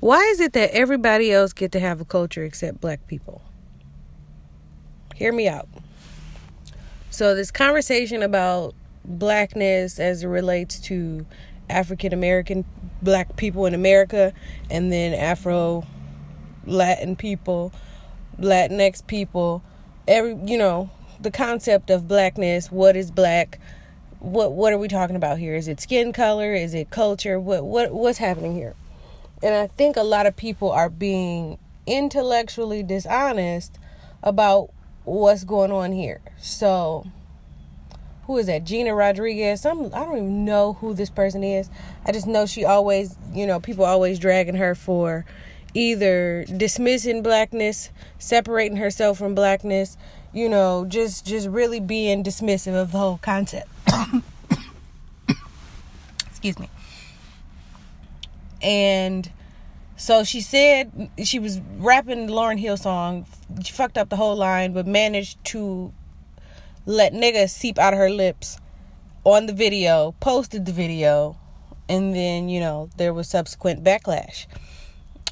Why is it that everybody else get to have a culture except black people? Hear me out. So this conversation about blackness as it relates to African American black people in America and then Afro Latin people, Latinx people, every you know, the concept of blackness, what is black? What what are we talking about here? Is it skin color? Is it culture? What what what's happening here? And I think a lot of people are being intellectually dishonest about what's going on here. So who is that? Gina Rodriguez. Some I don't even know who this person is. I just know she always, you know, people always dragging her for either dismissing blackness, separating herself from blackness, you know, just just really being dismissive of the whole concept. Excuse me. And so she said she was rapping Lauryn Hill song. She fucked up the whole line, but managed to let nigga seep out of her lips on the video, posted the video, and then, you know, there was subsequent backlash.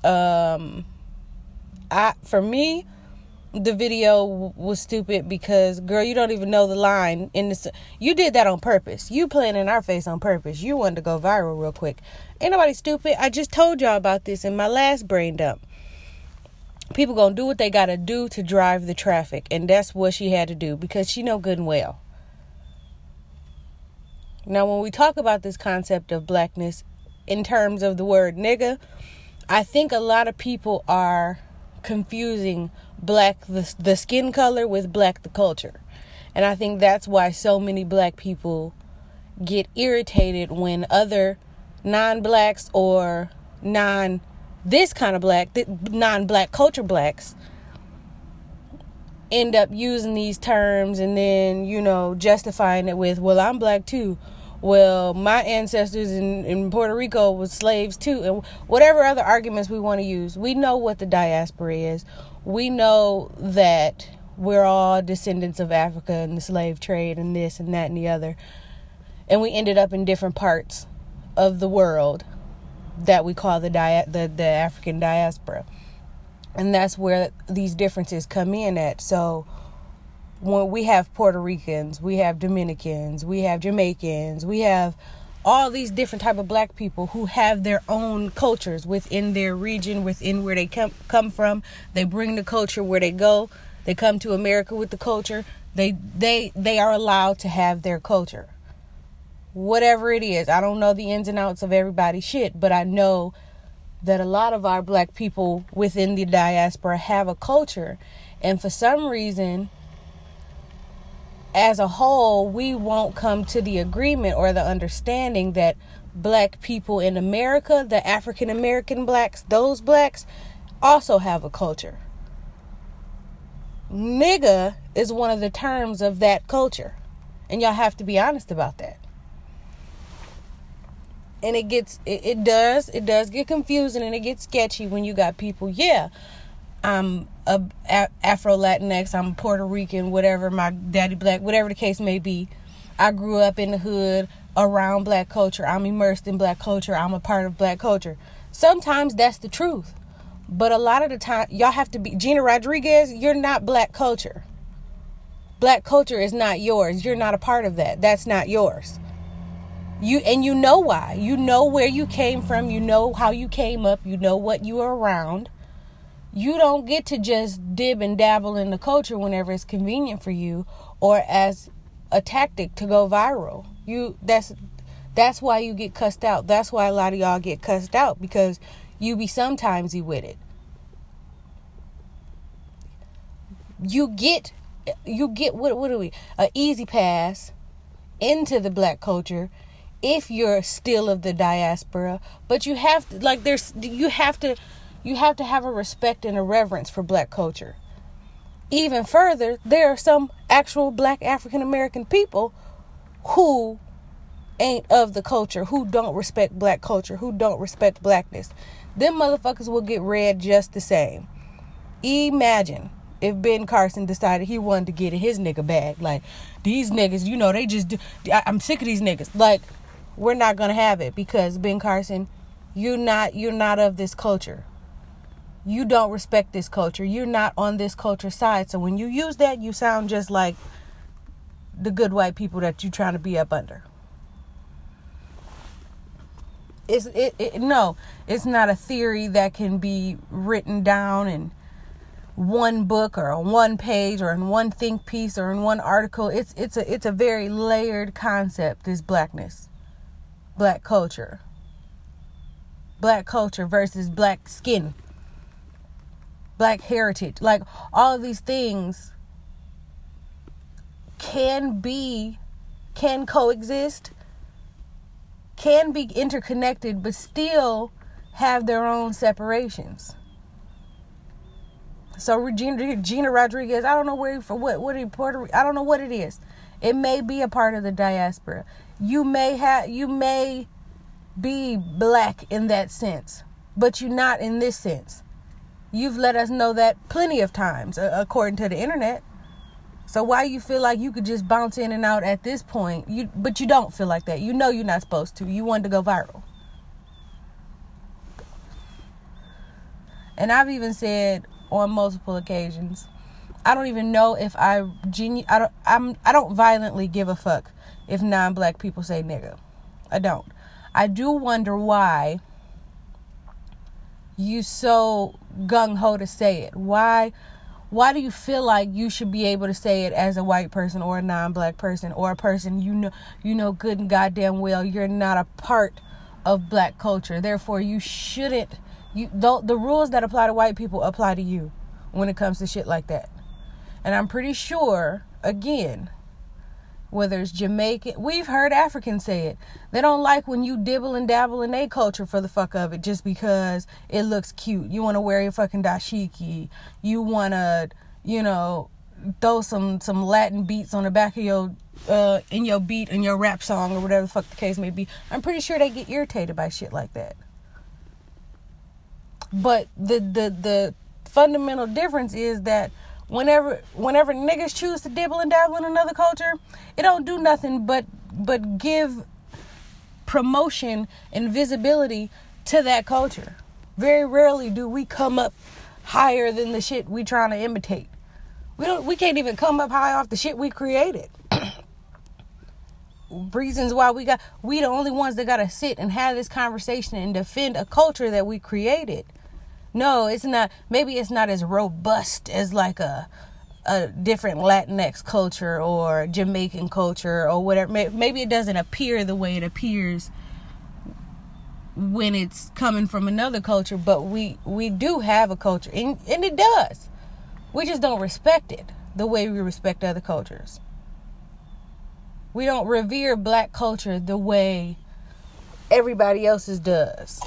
Um I for me, the video was stupid because girl, you don't even know the line in this you did that on purpose. You playing in our face on purpose. You wanted to go viral real quick. Ain't nobody stupid. I just told y'all about this in my last brain dump people gonna do what they gotta do to drive the traffic and that's what she had to do because she know good and well now when we talk about this concept of blackness in terms of the word nigga i think a lot of people are confusing black the, the skin color with black the culture and i think that's why so many black people get irritated when other non-blacks or non this kind of black, non black culture blacks, end up using these terms and then, you know, justifying it with, well, I'm black too. Well, my ancestors in, in Puerto Rico was slaves too. And whatever other arguments we want to use, we know what the diaspora is. We know that we're all descendants of Africa and the slave trade and this and that and the other. And we ended up in different parts of the world that we call the dia- the the African diaspora. And that's where these differences come in at. So when we have Puerto Ricans, we have Dominicans, we have Jamaicans, we have all these different type of black people who have their own cultures within their region, within where they come come from. They bring the culture where they go. They come to America with the culture. They they they are allowed to have their culture whatever it is. I don't know the ins and outs of everybody's shit, but I know that a lot of our black people within the diaspora have a culture. And for some reason, as a whole, we won't come to the agreement or the understanding that black people in America, the African American blacks, those blacks, also have a culture. Nigga is one of the terms of that culture. And y'all have to be honest about that and it gets it, it does it does get confusing and it gets sketchy when you got people yeah i'm a, afro latinx i'm puerto rican whatever my daddy black whatever the case may be. I grew up in the hood around black culture. I'm immersed in black culture. I'm a part of black culture. Sometimes that's the truth. But a lot of the time y'all have to be gina rodriguez you're not black culture. Black culture is not yours. You're not a part of that. That's not yours. You and you know why. You know where you came from. You know how you came up. You know what you were around you don't get to just dib and dabble in the culture whenever it's convenient for you or as a tactic to go viral. You that's that's why you get cussed out. That's why a lot of y'all get cussed out because you be sometimesy with it. You get you get what what are we a easy pass into the black culture if you're still of the diaspora but you have to like there's you have to you have to have a respect and a reverence for black culture even further there are some actual black african american people who ain't of the culture who don't respect black culture who don't respect blackness them motherfuckers will get read just the same imagine if Ben Carson decided he wanted to get in his nigga bag. Like, these niggas, you know, they just do. I, I'm sick of these niggas. Like, we're not to have it because Ben Carson you're not you're not of this culture you don't respect this culture. You're not on this culture side. So when you use that you sound just like the good white people that you're trying to be up under. It's it, it no it's not a theory that can be written down in one book or on one page or in one think piece or in one article. It's it's a it's a very layered concept this blackness black culture. Black culture versus black skin black heritage like all of these things can be can coexist can be interconnected but still have their own separations so Regina Gina Rodriguez, I don't know where for what what Puerto I don't know what it is. It may be a part of the diaspora. You may have you may be black in that sense, but you're not in this sense. You've let us know that plenty of times according to the internet. So why you feel like you could just bounce in and out at this point? You but you don't feel like that. You know you're not supposed to. You want to go viral. And I've even said on multiple occasions. I don't even know if I genu- I don't I'm I don't violently give a fuck if non-black people say nigga. I don't. I do wonder why you so gung ho to say it. Why why do you feel like you should be able to say it as a white person or a non-black person or a person you know you know good and goddamn well you're not a part of black culture. Therefore you shouldn't you the, the rules that apply to white people apply to you when it comes to shit like that. And I'm pretty sure, again, whether it's Jamaican, we've heard Africans say it. They don't like when you dibble and dabble in their culture for the fuck of it just because it looks cute. You want to wear your fucking dashiki. You want to, you know, throw some some Latin beats on the back of your uh in your beat in your rap song or whatever the fuck the case may be. I'm pretty sure they get irritated by shit like that. But the the the fundamental difference is that whenever whenever niggas choose to dibble and dabble in another culture, it don't do nothing but but give promotion and visibility to that culture. Very rarely do we come up higher than the shit we trying to imitate. We don't we can't even come up high off the shit we created. Reasons why we got we the only ones that gotta sit and have this conversation and defend a culture that we created. No, it's not. Maybe it's not as robust as like a a different Latinx culture or Jamaican culture or whatever. Maybe it doesn't appear the way it appears when it's coming from another culture, but we we do have a culture, and, and it does. We just don't respect it the way we respect other cultures. We don't revere black culture the way everybody else's does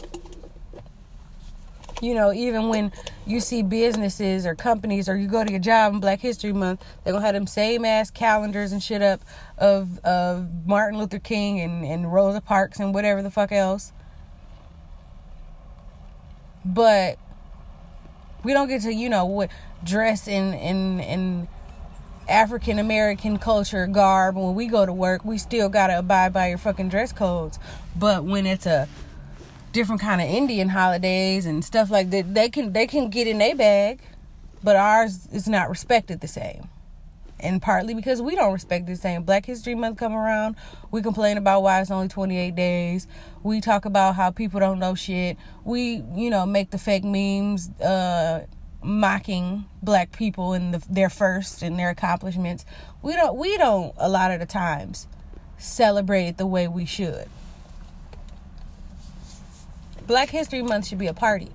you know, even when you see businesses or companies or you go to your job in Black History Month, they're gonna have them same ass calendars and shit up of of Martin Luther King and, and Rosa Parks and whatever the fuck else. But we don't get to, you know, what dress in in in African American culture garb when we go to work, we still gotta abide by your fucking dress codes. But when it's a different kind of Indian holidays and stuff like that, they can they can get in their bag, but ours is not respected the same. And partly because we don't respect the same. Black History Month come around, we complain about why it's only 28 days. We talk about how people don't know shit. We, you know, make the fake memes uh, mocking black people and the, their first and their accomplishments. We don't we don't a lot of the times celebrate it the way we should. Black History Month should be a party,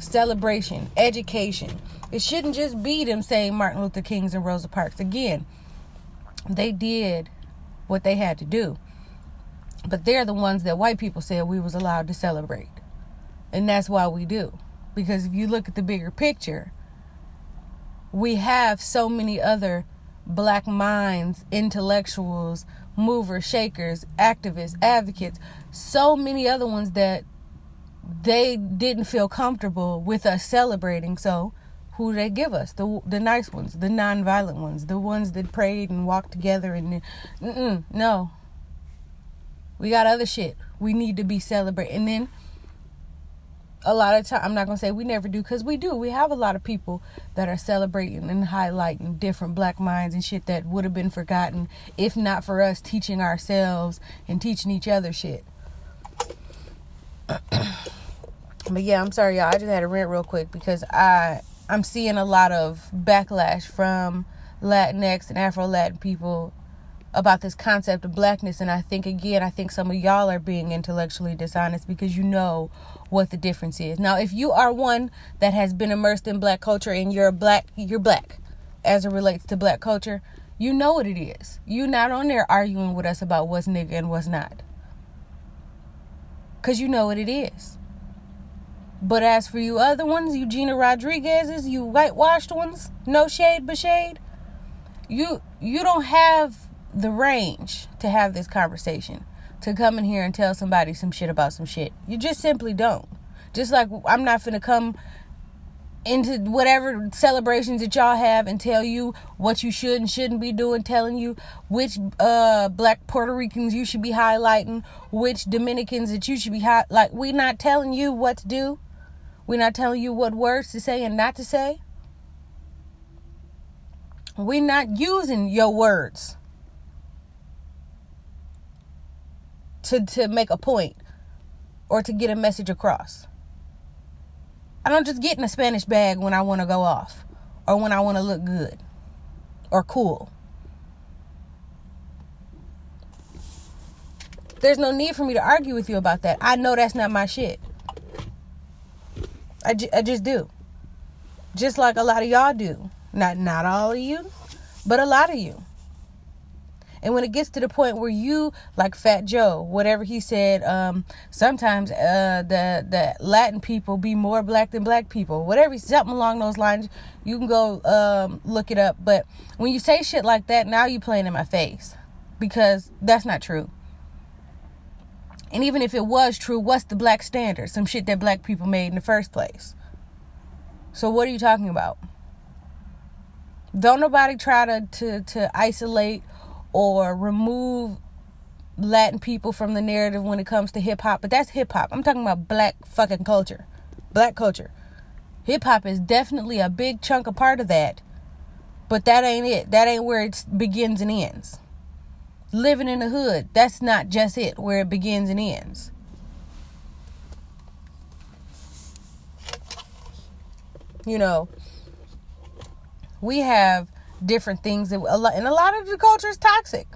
celebration, education. It shouldn't just be them saying Martin Luther King's and Rosa Parks. Again, they did what they had to do. But they're the ones that white people said we was allowed to celebrate. And that's why we do. Because if you look at the bigger picture, we have so many other black minds, intellectuals, movers, shakers, activists, advocates, so many other ones that they didn't feel comfortable with us celebrating. So, who they give us? The the nice ones, the non-violent ones, the ones that prayed and walked together and no. We got other shit we need to be celebrating. And then a lot of time I'm not gonna say we never do because we do. We have a lot of people that are celebrating and highlighting different black minds and shit that would have been forgotten if not for us teaching ourselves and teaching each other shit. but yeah, I'm sorry y'all. I just had to rant real quick because I I'm seeing a lot of backlash from Latinx and Afro Latin people about this concept of blackness and I think again I think some of y'all are being intellectually dishonest because you know what the difference is. Now if you are one that has been immersed in black culture and you're black you're black as it relates to black culture, you know what it is. You're not on there arguing with us about what's nigga and what's not. Cause you know what it is. But as for you other ones, Eugenia Rodriguez's, you whitewashed ones, no shade but shade, you you don't have the range to have this conversation, to come in here and tell somebody some shit about some shit. You just simply don't. Just like I'm not gonna come into whatever celebrations that y'all have and tell you what you should and shouldn't be doing, telling you which uh black Puerto Ricans you should be highlighting, which Dominicans that you should be high like we not telling you what to do. We're not telling you what words to say and not to say. We're not using your words. To, to make a point or to get a message across. I don't just get in a Spanish bag when I want to go off or when I want to look good or cool. There's no need for me to argue with you about that. I know that's not my shit. I, I just do. Just like a lot of y'all do. Not not all of you, but a lot of you. And when it gets to the point where you, like Fat Joe, whatever he said, um, sometimes uh, the the Latin people be more black than black people, whatever, something along those lines. You can go um, look it up. But when you say shit like that, now you playing in my face because that's not true. And even if it was true, what's the black standard? Some shit that black people made in the first place. So what are you talking about? Don't nobody try to to, to isolate or remove Latin people from the narrative when it comes to hip hop, but that's hip hop. I'm talking about black fucking culture. Black culture. Hip hop is definitely a big chunk of part of that. But that ain't it. That ain't where it begins and ends. Living in the hood, that's not just it, where it begins and ends. You know, we have different things. And a lot and a lot of the culture is toxic.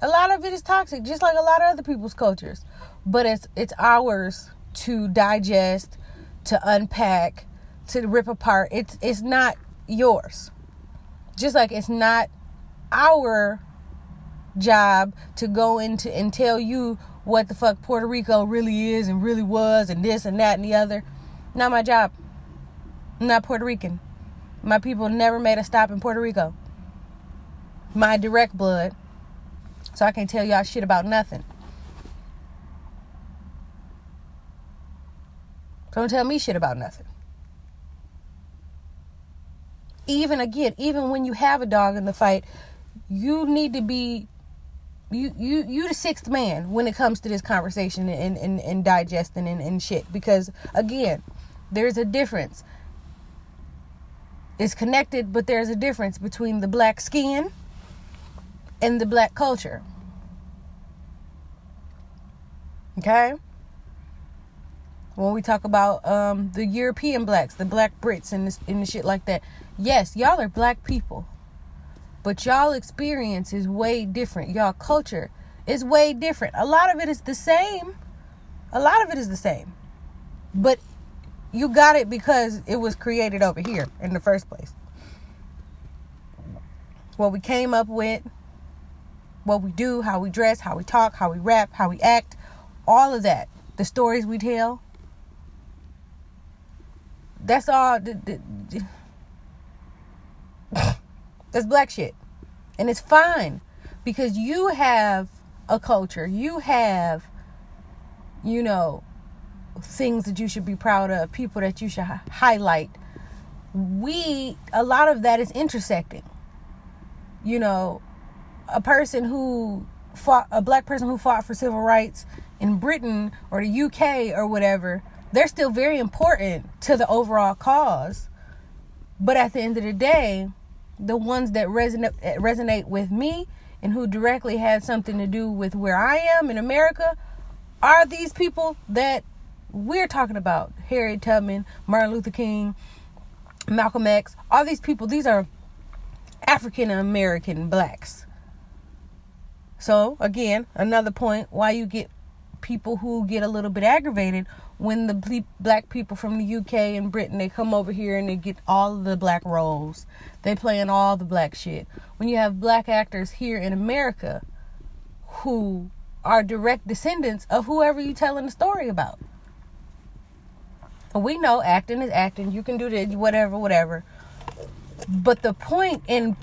A lot of it is toxic just like a lot of other people's cultures. But it's it's ours to digest to unpack to rip apart. It's it's not yours. Just like it's not our job to go into and tell you what the fuck Puerto Rico really is and really was and this and that and the other. Not my job. I'm not Puerto Rican my people never made a stop in Puerto Rico. My direct blood. So I can't tell y'all shit about nothing. Don't tell me shit about nothing. Even again, even when you have a dog in the fight, you need to be you you you the sixth man when it comes to this conversation and and, and digesting and, and shit. Because again, there's a difference is connected, but there's a difference between the black skin and the black culture. Okay? When we talk about um, the European blacks, the black Brits, and, this, and the shit like that, yes, y'all are black people. But y'all experience is way different. Y'all culture is way different. A lot of it is the same. A lot of it is the same. But you got it because it was created over here in the first place. What we came up with, what we do, how we dress, how we talk, how we rap, how we act, all of that. The stories we tell. That's all. That's black shit. And it's fine because you have a culture. You have, you know, things that you should be proud of, people that you should highlight. We, a lot of that is intersecting. You know, a person who fought a black person who fought for civil rights in Britain or the UK or whatever, they're still very important to the overall cause. But at the end of the day, the ones that resonate resonate with me and who directly had something to do with where I am in America are these people that we're talking about. Harriet Tubman, Martin Luther King, Malcolm X, all these people, these are African American blacks. So, again, another point why you get people who get a little bit aggravated when the black people from the UK and Britain they come over here and they get all the black roles. They play in all the black shit. When you have black actors here in America who are direct descendants of whoever you're telling the story about. We know acting is acting. You can do that, whatever, whatever. But the point in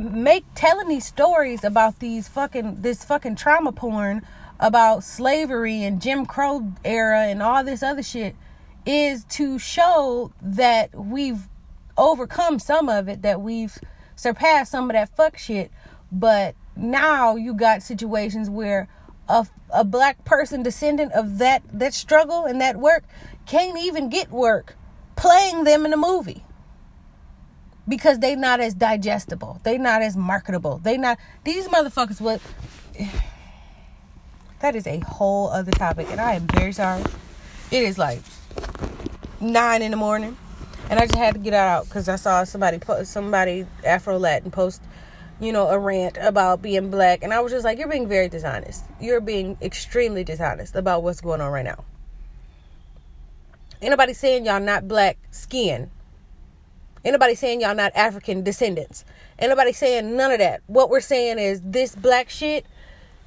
make telling these stories about these fucking this fucking trauma porn about slavery and Jim Crow era and all this other shit is to show that we've overcome some of it, that we've surpassed some of that fuck shit. But now you got situations where a, a black person descendant of that that struggle and that work can't even get work playing them in a movie because they not as digestible. They not as marketable. They not these motherfuckers what that is a whole other topic and i am very sorry. It is like nine in the morning and i just had to get out because i saw somebody post somebody afro latin post you know, a rant about being black. And I was just like, you're being very dishonest. You're being extremely dishonest about what's going on right now. Anybody saying y'all not black skin. Anybody saying y'all not African descendants. Anybody saying none of that. What we're saying is this black shit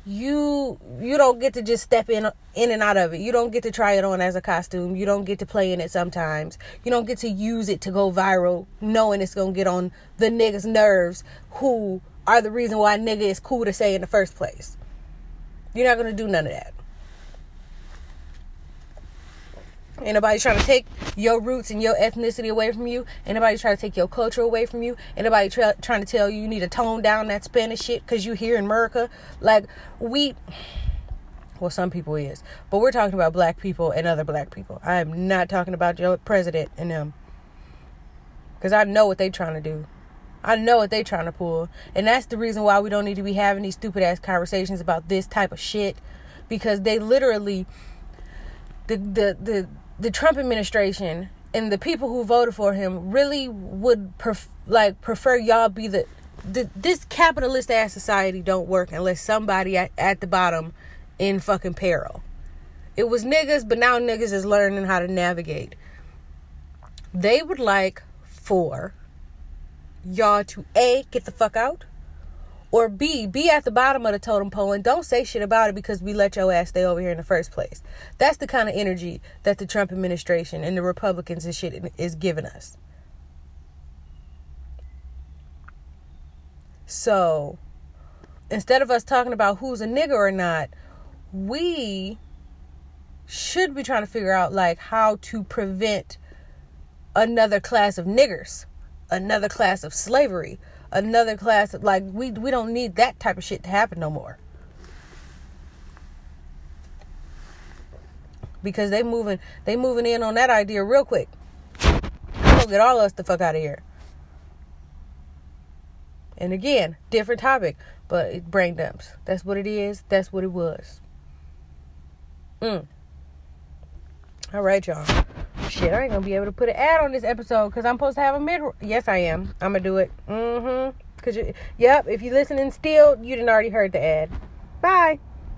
you you don't get to just step in in and out of it. You don't get to try it on as a costume. You don't get to play in it sometimes. You don't get to use it to go viral knowing it's going to get on the niggas nerves who are the reason why nigga is cool to say in the first place. You're not going to do none of that. Anybody trying to take your roots and your ethnicity away from you? Anybody trying to take your culture away from you? Anybody try, trying to tell you you need to tone down that Spanish shit because you here in America? Like, we. Well, some people is. But we're talking about black people and other black people. I am not talking about your president and them. Because I know what they trying to do. I know what they trying to pull. And that's the reason why we don't need to be having these stupid ass conversations about this type of shit. Because they literally the the the the Trump administration and the people who voted for him really would pref- like prefer y'all be the, the this capitalist ass society don't work unless somebody at, at the bottom in fucking peril. It was niggas, but now niggas is learning how to navigate. They would like for y'all to A, get the fuck out, or B, be at the bottom of the totem pole and don't say shit about it because we let your ass stay over here in the first place. That's the kind of energy that the Trump administration and the Republicans and shit is giving us. So, instead of us talking about who's a nigger or not, we should be trying to figure out like how to prevent another class of niggers, another class of slavery, another class of, like we we don't need that type of shit to happen no more. Because they moving they moving in on that idea real quick. Gonna get all us the fuck out of here. And again, different topic, but it brain dumps. That's what it is. That's what it was. Mm. All right, y'all. Shit, I ain't gonna be able to put an ad on this episode because I'm supposed to have a mid. Yes, I am. I'm gonna do it. Mm-hmm. Cause yep. If you're listening still, you didn't already heard the ad. Bye.